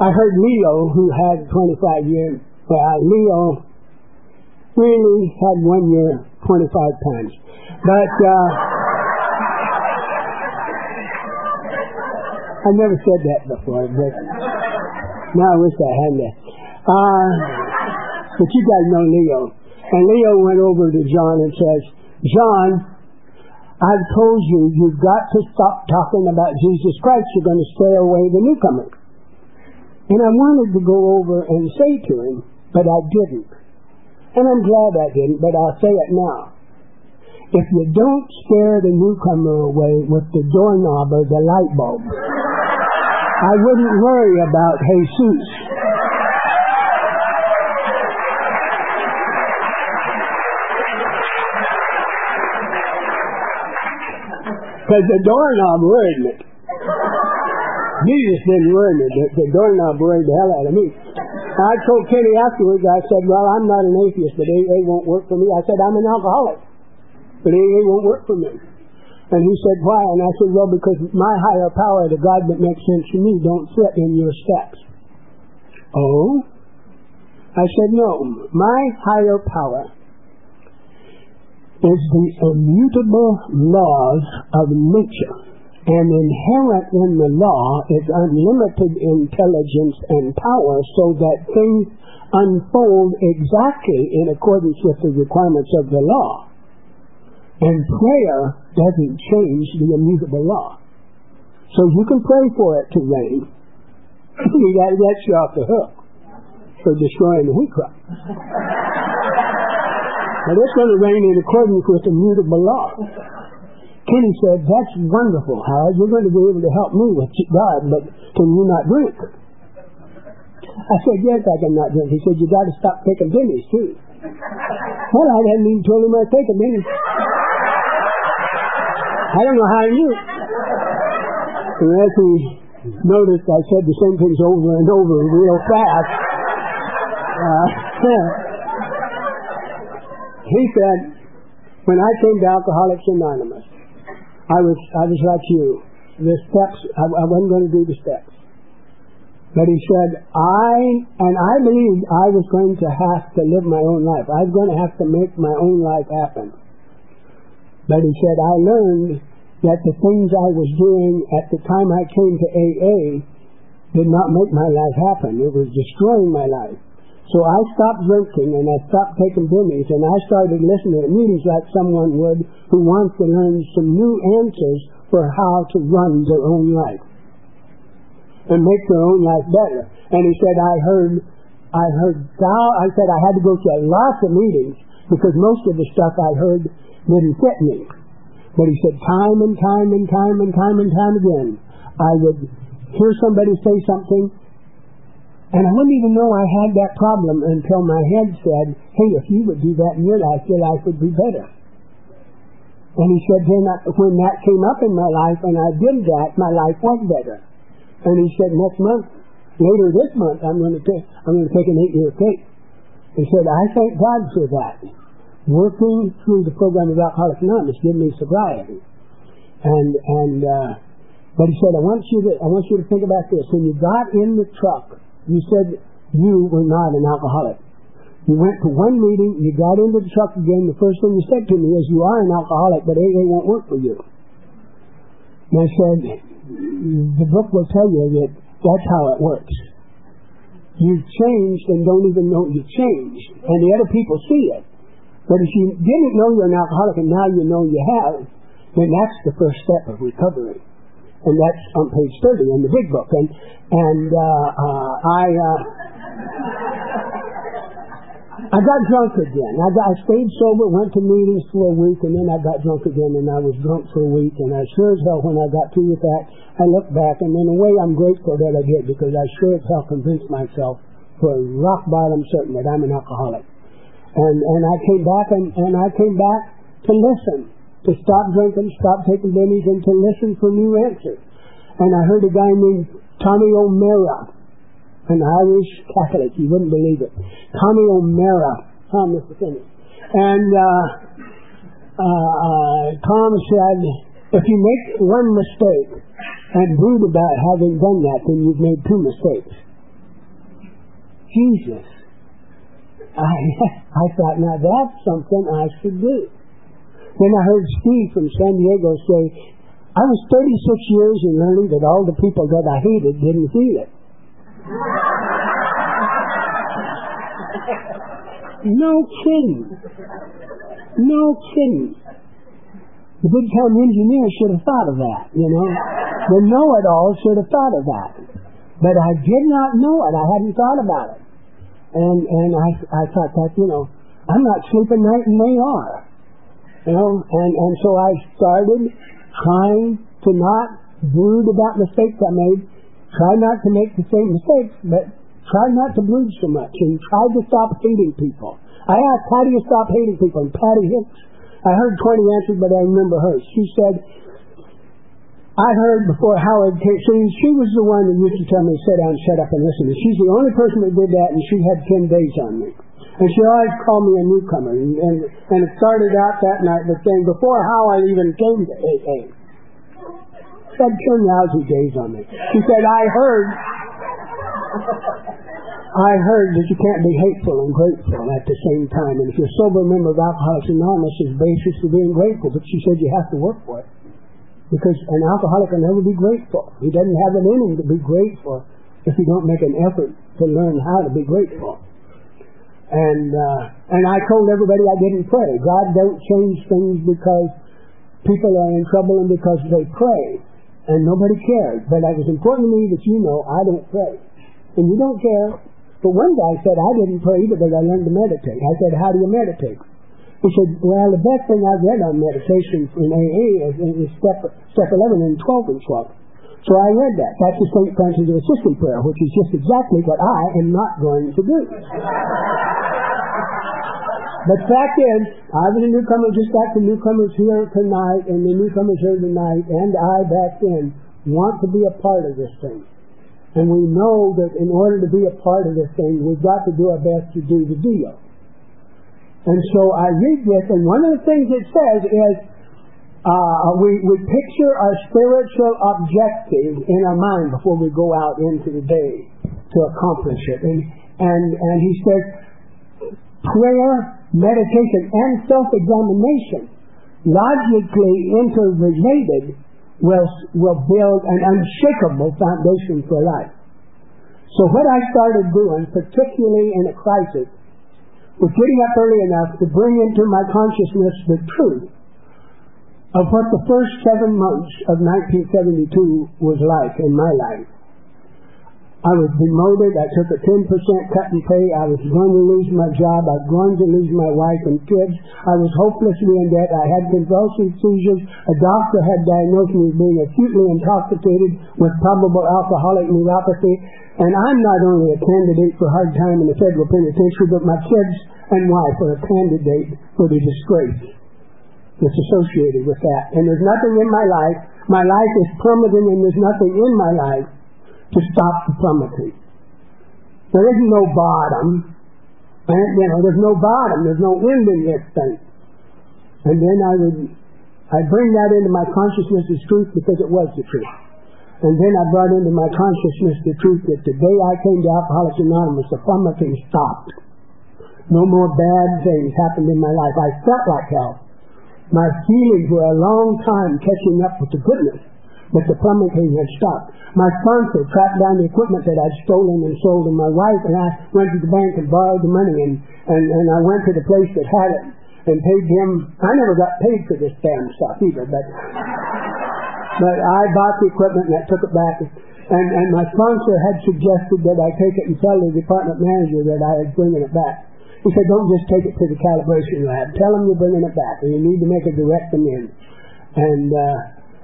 I heard Leo, who had 25 years, well, Leo really had one year 25 times. But, uh, I never said that before, but now I wish I had that. Uh, but you guys know Leo. And Leo went over to John and says, John, I've told you, you've got to stop talking about Jesus Christ. You're going to scare away the newcomer. And I wanted to go over and say to him, but I didn't. And I'm glad I didn't, but I'll say it now. If you don't scare the newcomer away with the doorknob or the light bulb, I wouldn't worry about Jesus. Because the doorknob worried me. Jesus didn't worry me. The, the doorknob worried the hell out of me. I told Kenny afterwards, I said, well, I'm not an atheist, but AA won't work for me. I said, I'm an alcoholic, but AA won't work for me. And he said, why? And I said, well, because my higher power, the God that makes sense to me, don't fit in your steps. Oh? I said, no, my higher power is the immutable laws of nature. And inherent in the law is unlimited intelligence and power so that things unfold exactly in accordance with the requirements of the law. And prayer doesn't change the immutable law. So you can pray for it to rain. to get you off the hook for destroying the wheat crop. but it's going to rain in accordance with the immutable law. Kenny said, that's wonderful, Howard. You're going to be able to help me with God, but can you not drink? I said, yes, I can not drink. He said, you got to stop taking bennies, too. well, I hadn't even told him I was taking bennies. I don't know how he knew. And as he noticed, I said the same things over and over real fast. Uh, he said, when I came to Alcoholics Anonymous, I was I was like you. The steps I, I wasn't going to do the steps. But he said, I and I believed I was going to have to live my own life. I was going to have to make my own life happen. But he said, I learned that the things I was doing at the time I came to AA did not make my life happen. It was destroying my life. So I stopped drinking and I stopped taking bennies and I started listening to meetings like someone would who wants to learn some new answers for how to run their own life and make their own life better. And he said, I heard, I heard, I said I had to go to lots of meetings because most of the stuff I heard didn't fit me. But he said, time and time and time and time and time again, I would hear somebody say something and I wouldn't even know I had that problem until my head said, hey, if you would do that in your life, your life would be better. And he said, then I, when that came up in my life and I did that, my life was better. And he said, next month, later this month, I'm going to take, I'm going to take an eight-year cake. He said, I thank God for that. Working through the program of Alcoholics Anonymous gave me sobriety. And, and, uh, but he said, I want you to, I want you to think about this. When you got in the truck, you said you were not an alcoholic. You went to one meeting, you got into the truck again, the first thing you said to me is, you are an alcoholic, but AA won't work for you. And I said, the book will tell you that that's how it works. You've changed and don't even know you've changed. And the other people see it. But if you didn't know you're an alcoholic and now you know you have, then that's the first step of recovery and that's on page 30 in the big book. And and uh, uh, I uh, I got drunk again. I, got, I stayed sober, went to meetings for a week, and then I got drunk again, and I was drunk for a week. And I sure as hell, when I got through with that, I looked back, and in a way, I'm grateful that I did because I sure as hell convinced myself for rock bottom certain that I'm an alcoholic. And and I came back, and and I came back to listen to stop drinking, stop taking bennies, and to listen for new answers. And I heard a guy named Tommy O'Mara, an Irish Catholic. You wouldn't believe it. Tommy O'Mara. Tom, Mr. Finney. And uh, uh, uh, Tom said, if you make one mistake and brood about having done that, then you've made two mistakes. Jesus. I, I thought, now that's something I should do. Then I heard Steve from San Diego say, I was 36 years in learning that all the people that I hated didn't feel it. no kidding. No kidding. The big time engineer should have thought of that, you know. The know-it-all should have thought of that. But I did not know it. I hadn't thought about it. And and I I thought that, you know, I'm not sleeping night and they are. Know, and, and so I started trying to not brood about mistakes I made, try not to make the same mistakes, but try not to brood so much, and try to stop hating people. I asked, how do you stop hating people? And Patty Hicks, I heard 20 answers, but I remember hers. She said, I heard before Howard came, she, she was the one that used to tell me, sit down, shut up, and listen. And she's the only person that did that, and she had 10 days on me. And she always called me a newcomer. And, and, and it started out that night with saying, before how I even came to AA, said 10 lousy days on me. She said, I heard, I heard that you can't be hateful and grateful at the same time. And if you're a sober member of Alcoholics Anonymous, is basis for being grateful. But she said you have to work for it. Because an alcoholic can never be grateful. He doesn't have it in to be grateful if you don't make an effort to learn how to be grateful. And uh, and I told everybody I didn't pray. God don't change things because people are in trouble and because they pray. And nobody cared. But it was important to me that you know I don't pray. And you don't care. But one guy said, I didn't pray either, but I learned to meditate. I said, how do you meditate? He said, well, the best thing I've read on meditation in AA is, is step, step 11 and 12 and 12. So I read that. That's the St. Francis of Assisi prayer, which is just exactly what I am not going to do. But fact is, I was a newcomer just like the newcomers here tonight and the newcomers here tonight and I back then want to be a part of this thing. And we know that in order to be a part of this thing, we've got to do our best to do the deal. And so I read this, and one of the things it says is uh, we, we picture our spiritual objective in our mind before we go out into the day to accomplish it. And, and, and he says, prayer, meditation, and self-examination, logically interrelated, will, will build an unshakable foundation for life. So what I started doing, particularly in a crisis, was getting up early enough to bring into my consciousness the truth of what the first seven months of 1972 was like in my life. I was demoted. I took a 10% cut in pay. I was going to lose my job. I was going to lose my wife and kids. I was hopelessly in debt. I had convulsive seizures. A doctor had diagnosed me as being acutely intoxicated with probable alcoholic neuropathy. And I'm not only a candidate for hard time in the federal penitentiary, but my kids and wife are a candidate for the disgrace that's associated with that. And there's nothing in my life. My life is plummeting and there's nothing in my life to stop the plummeting. There isn't no bottom. And, you know, there's no bottom. There's no end in this thing. And then I would, I bring that into my consciousness as truth because it was the truth. And then I brought into my consciousness the truth that the day I came to Alcoholics Anonymous, the plummeting stopped. No more bad things happened in my life. I felt like hell. My feelings were a long time catching up with the goodness, but the plummeting had stopped. My sponsor tracked down the equipment that I'd stolen and sold to my wife, and I went to the bank and borrowed the money, and, and, and I went to the place that had it and paid him. I never got paid for this damn stuff either, but but I bought the equipment and I took it back. And, and my sponsor had suggested that I take it and tell the department manager that I was bringing it back. He said, don't just take it to the calibration lab. Tell them you're bringing it back, and you need to make a direct amend. And uh,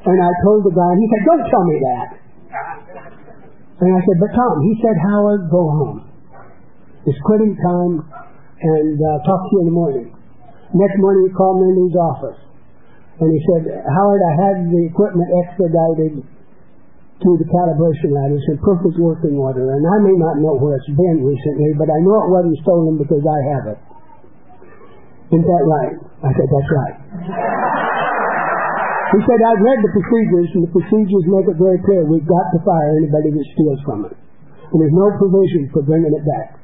and I told the guy, and he said, don't tell me that. And I said, but Tom, he said, Howard, go home. It's quitting time, and uh, talk to you in the morning. Next morning, he called me into his office, and he said, Howard, I had the equipment expedited to the calibration. It's in perfect working order, and I may not know where it's been recently, but I know it wasn't stolen because I have it. Isn't that right? I said, that's right. he said, I've read the procedures, and the procedures make it very clear we've got to fire anybody that steals from it. And there's no provision for bringing it back.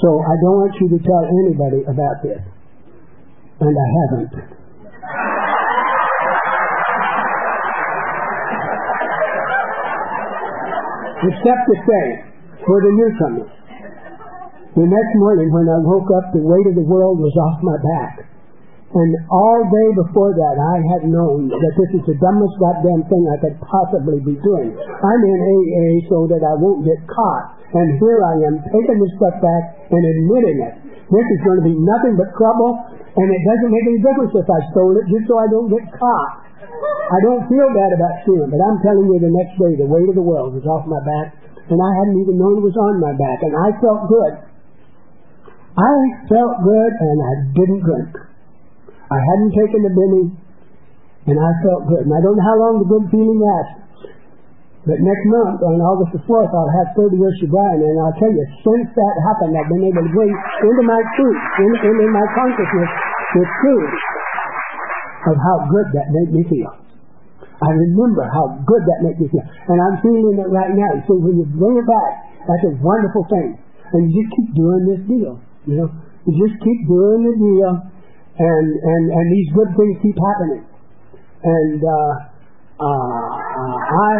So I don't want you to tell anybody about this. And I haven't. Except to say, for the newcomers. The next morning when I woke up, the weight of the world was off my back. And all day before that, I had known that this is the dumbest goddamn thing I could possibly be doing. I'm in AA so that I won't get caught. And here I am taking this stuff back and admitting it. This is going to be nothing but trouble, and it doesn't make any difference if I stole it just so I don't get caught. I don't feel bad about stealing, but I'm telling you the next day the weight of the world was off my back, and I hadn't even known it was on my back, and I felt good. I felt good, and I didn't drink. I hadn't taken the Benny, and I felt good. And I don't know how long the good feeling lasts. But next month, on August the 4th, I'll have 30 years sobriety, and I'll tell you, since that happened, I've been able to bring into my truth, into, into my consciousness, the truth of how good that made me feel. I remember how good that made me feel. And I'm feeling it right now. So when you bring it back, that's a wonderful thing. And you just keep doing this deal. You know, you just keep doing the deal, and and and these good things keep happening. And uh, uh, I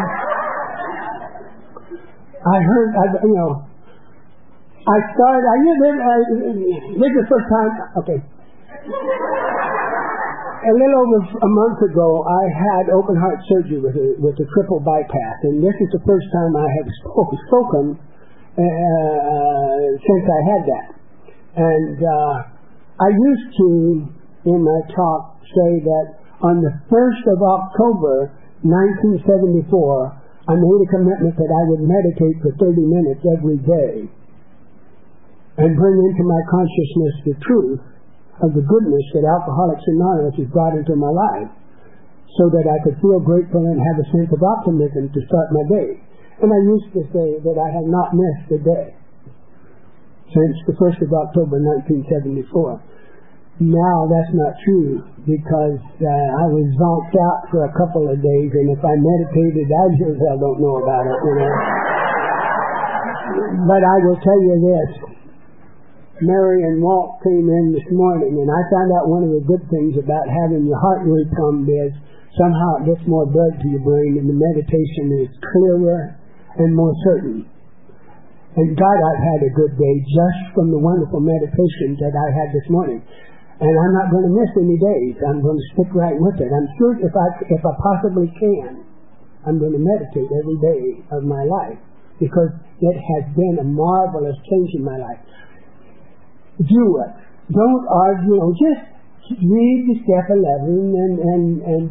I heard, I, you know, I started. I knew this. I, this is the first time. Okay. A little over a month ago, I had open heart surgery with a with a triple bypass, and this is the first time I have spoken, spoken uh, since I had that. And uh, I used to, in my talk, say that on the 1st of October, 1974, I made a commitment that I would meditate for 30 minutes every day and bring into my consciousness the truth of the goodness that Alcoholics Anonymous has brought into my life so that I could feel grateful and have a sense of optimism to start my day. And I used to say that I have not missed a day since the 1st of October 1974. Now that's not true because uh, I was zonked out for a couple of days, and if I meditated, I as hell don't know about it, you know. but I will tell you this. Mary and Walt came in this morning, and I found out one of the good things about having your heart rate pumped is somehow it gets more blood to your brain, and the meditation is clearer and more certain. And God, I've had a good day just from the wonderful meditation that I had this morning. And I'm not going to miss any days. I'm going to stick right with it. I'm sure if I, if I possibly can, I'm going to meditate every day of my life because it has been a marvelous change in my life. Do it. Don't argue. Just read the step 11 and, and, and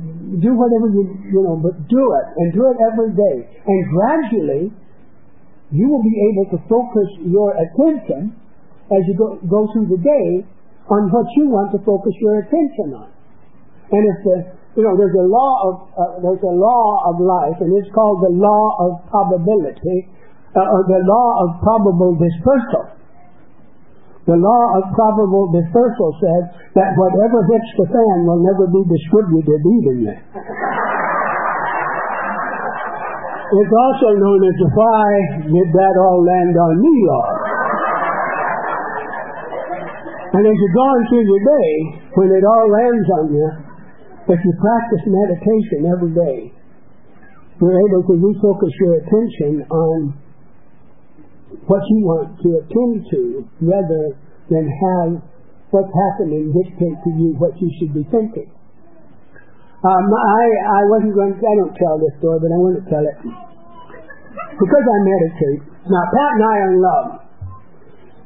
do whatever you, you know, but do it. And do it every day. And gradually, you will be able to focus your attention as you go, go through the day on what you want to focus your attention on. And if the, you know, there's a law of, uh, there's a law of life, and it's called the law of probability, uh, or the law of probable dispersal. The law of probable dispersal says that whatever hits the fan will never be distributed evenly. It's also known as the why did that all land on me law. And as you're going through your day, when it all lands on you, if you practice meditation every day, you're able to refocus your attention on what you want to attend to rather than have what's happening dictate to you what you should be thinking. Um, I, I wasn't going to, I don't tell this story, but I want to tell it. Because I meditate. Now, Pat and I are in love.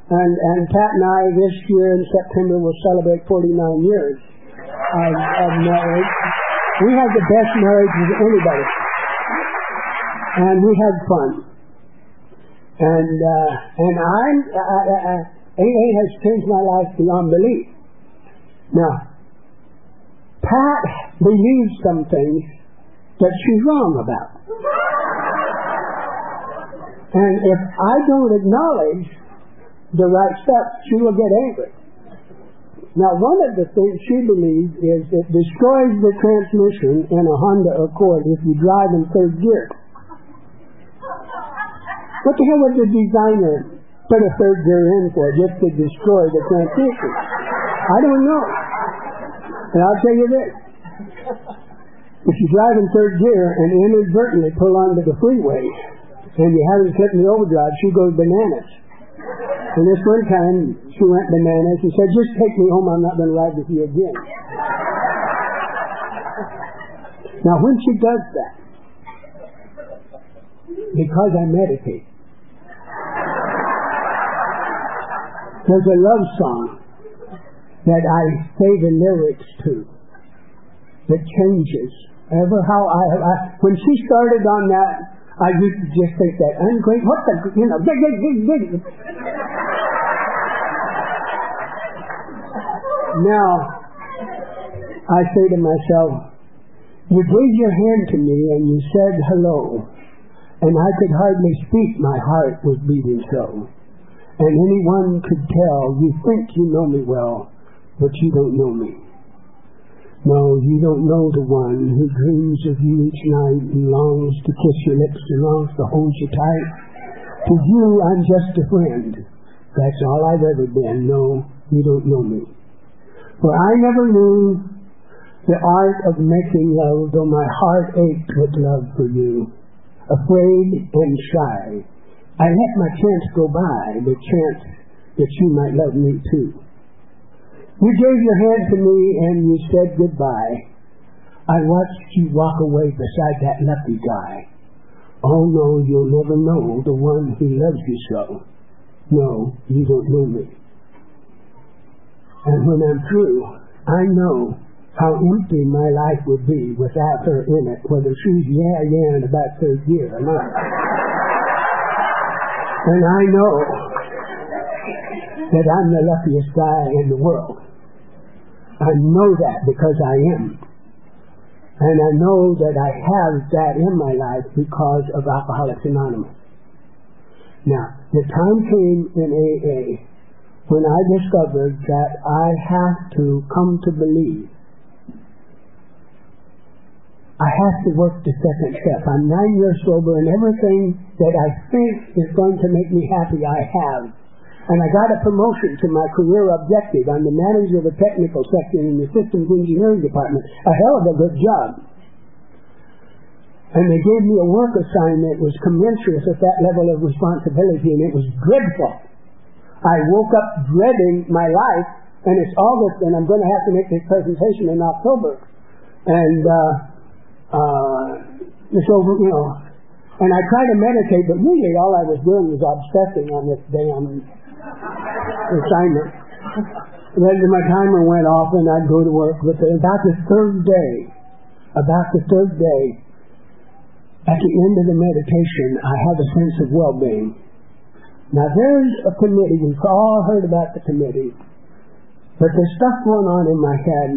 And, and Pat and I this year in September will celebrate 49 years of, of marriage. We have the best marriage of anybody. And we had fun. And, uh, and I'm, uh, uh, AA has changed my life beyond belief. Now, Pat believes some things that she's wrong about. And if I don't acknowledge the right steps, she will get angry. Now, one of the things she believes is it destroys the transmission in a Honda Accord if you drive in third gear. What the hell would the designer put a third gear in for just to destroy the transmission? I don't know. And I'll tell you this. If you drive in third gear and inadvertently pull onto the freeway and you haven't clipped the overdrive, she goes bananas. And this one time she went bananas and said, just take me home, I'm not going to ride with you again. Now when she does that, because I meditate, there's a love song that I say the lyrics to that changes. Ever how I, I when she started on that, I used to just think that ungrateful. What the you know? Dig, dig, dig, dig. Now, I say to myself, you gave your hand to me and you said hello, and I could hardly speak. My heart was beating so. And anyone could tell you think you know me well, but you don't know me. No, you don't know the one who dreams of you each night and longs to kiss your lips and longs to hold you tight. To you, I'm just a friend, That's all I've ever been. No, you don't know me. For I never knew the art of making love, though my heart ached with love for you. Afraid and shy, I let my chance go by, the chance that you might love me too. You gave your hand to me and you said goodbye. I watched you walk away beside that lucky guy. Oh no, you'll never know the one who loves you so. No, you don't know me. And when I'm through, I know how empty my life would be without her in it, whether she's yeah, yeah in about third year or not. And I know that I'm the luckiest guy in the world. I know that because I am. And I know that I have that in my life because of Alcoholics Anonymous. Now, the time came in AA when I discovered that I have to come to believe. I have to work the second step. I'm nine years sober and everything that I think is going to make me happy I have and I got a promotion to my career objective. I'm the manager of a technical section in the systems engineering department. A hell of a good job. And they gave me a work assignment that was commensurate with that level of responsibility, and it was dreadful. I woke up dreading my life, and it's August, and I'm going to have to make this presentation in October. And uh, uh, it's over, you know. And I try to meditate, but really all I was doing was obsessing on this damn assignment. Then my timer went off and I'd go to work. But about the third day, about the third day, at the end of the meditation, I have a sense of well-being. Now there's a committee, we've all heard about the committee, but there's stuff going on in my head,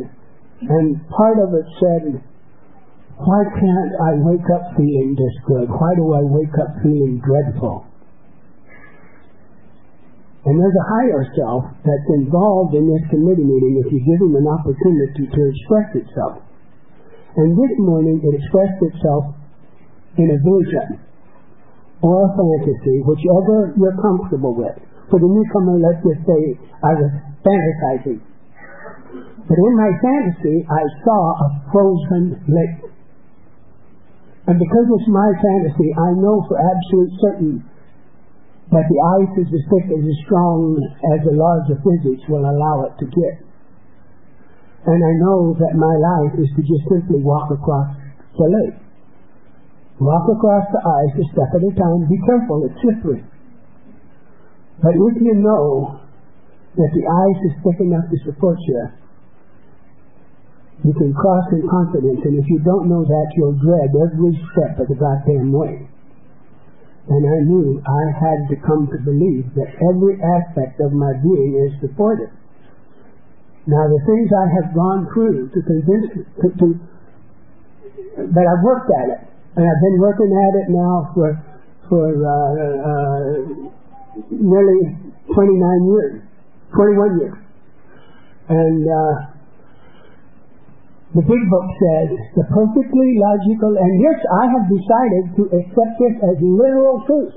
and part of it said, why can't I wake up feeling this good? Why do I wake up feeling dreadful? And there's a higher self that's involved in this committee meeting if you give him an opportunity to express itself. And this morning it expressed itself in a vision or a fantasy, whichever you're comfortable with. For the newcomer, let's just say I was fantasizing. But in my fantasy, I saw a frozen lake. And because it's my fantasy, I know for absolute certain that the ice is as thick as as strong as the laws of physics will allow it to get. And I know that my life is to just simply walk across the lake. Walk across the ice a step at a time. Be careful, it's slippery. But if you know that the ice is thick enough to support you, you can cross in confidence, and if you don't know that, you'll dread every step of the goddamn way. And I knew I had to come to believe that every aspect of my being is supported. Now the things I have gone through to convince, to, to, but I've worked at it. And I've been working at it now for, for, uh, uh, nearly 29 years, 21 years. And, uh, the big book says the perfectly logical, and yes, I have decided to accept this as literal truth.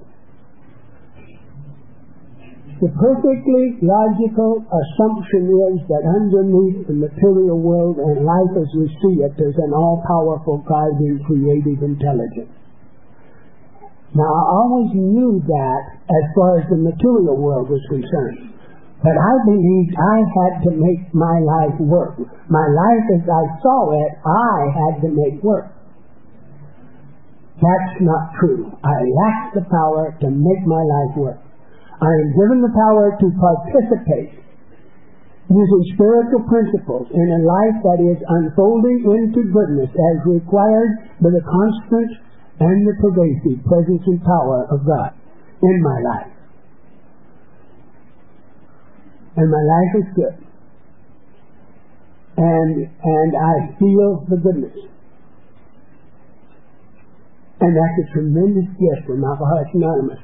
The perfectly logical assumption is that underneath the material world and life as we see it, there's an all-powerful guiding creative intelligence. Now, I always knew that as far as the material world was concerned. But I believed I had to make my life work. My life as I saw it, I had to make work. That's not true. I lack the power to make my life work. I am given the power to participate using spiritual principles in a life that is unfolding into goodness as required by the constant and the pervasive presence and power of God in my life and my life is good. And and I feel the goodness. And that's a tremendous gift from Alcoholics Anonymous.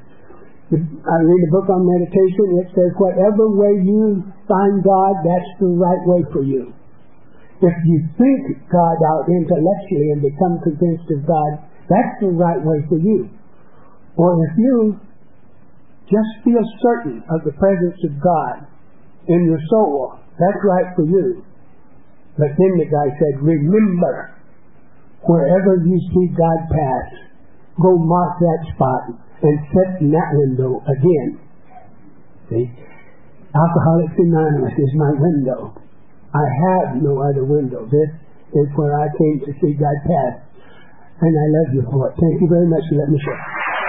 I read a book on meditation. It says, whatever way you find God, that's the right way for you. If you think God out intellectually and become convinced of God, that's the right way for you. Or if you Just feel certain of the presence of God in your soul. That's right for you. But then the guy said, remember, wherever you see God pass, go mark that spot and sit in that window again. See? Alcoholics Anonymous is my window. I have no other window. This is where I came to see God pass. And I love you for it. Thank you very much for letting me share.